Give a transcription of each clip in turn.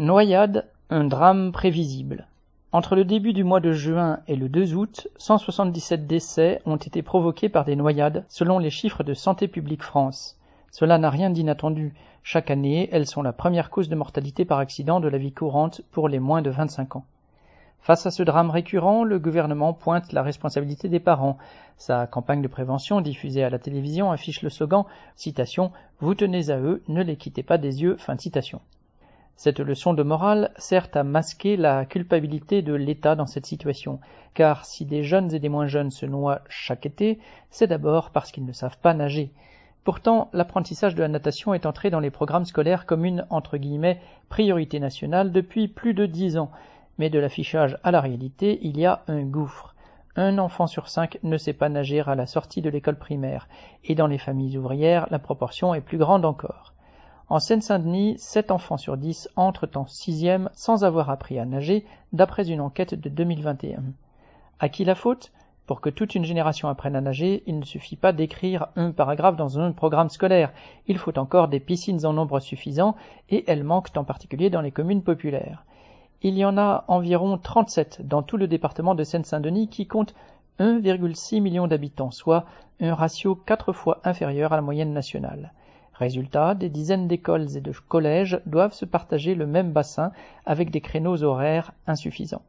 Noyade, un drame prévisible. Entre le début du mois de juin et le 2 août, 177 décès ont été provoqués par des noyades, selon les chiffres de Santé publique France. Cela n'a rien d'inattendu. Chaque année, elles sont la première cause de mortalité par accident de la vie courante pour les moins de 25 ans. Face à ce drame récurrent, le gouvernement pointe la responsabilité des parents. Sa campagne de prévention diffusée à la télévision affiche le slogan citation Vous tenez à eux, ne les quittez pas des yeux. Fin citation. Cette leçon de morale sert à masquer la culpabilité de l'État dans cette situation, car si des jeunes et des moins jeunes se noient chaque été, c'est d'abord parce qu'ils ne savent pas nager. Pourtant, l'apprentissage de la natation est entré dans les programmes scolaires comme une entre guillemets priorité nationale depuis plus de dix ans, mais de l'affichage à la réalité, il y a un gouffre. Un enfant sur cinq ne sait pas nager à la sortie de l'école primaire, et dans les familles ouvrières, la proportion est plus grande encore. En Seine-Saint-Denis, 7 enfants sur 10 entrent en sixième sans avoir appris à nager, d'après une enquête de 2021. À qui la faute? Pour que toute une génération apprenne à nager, il ne suffit pas d'écrire un paragraphe dans un programme scolaire. Il faut encore des piscines en nombre suffisant, et elles manquent en particulier dans les communes populaires. Il y en a environ 37 dans tout le département de Seine-Saint-Denis qui compte 1,6 million d'habitants, soit un ratio quatre fois inférieur à la moyenne nationale. Résultat, des dizaines d'écoles et de collèges doivent se partager le même bassin avec des créneaux horaires insuffisants.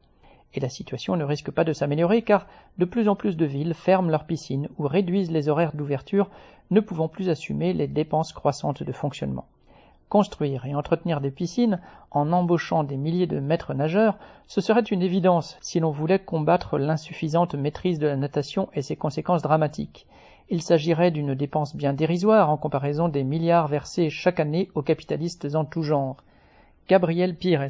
Et la situation ne risque pas de s'améliorer car de plus en plus de villes ferment leurs piscines ou réduisent les horaires d'ouverture, ne pouvant plus assumer les dépenses croissantes de fonctionnement. Construire et entretenir des piscines en embauchant des milliers de maîtres nageurs, ce serait une évidence si l'on voulait combattre l'insuffisante maîtrise de la natation et ses conséquences dramatiques. Il s'agirait d'une dépense bien dérisoire en comparaison des milliards versés chaque année aux capitalistes en tout genre. Gabriel Pires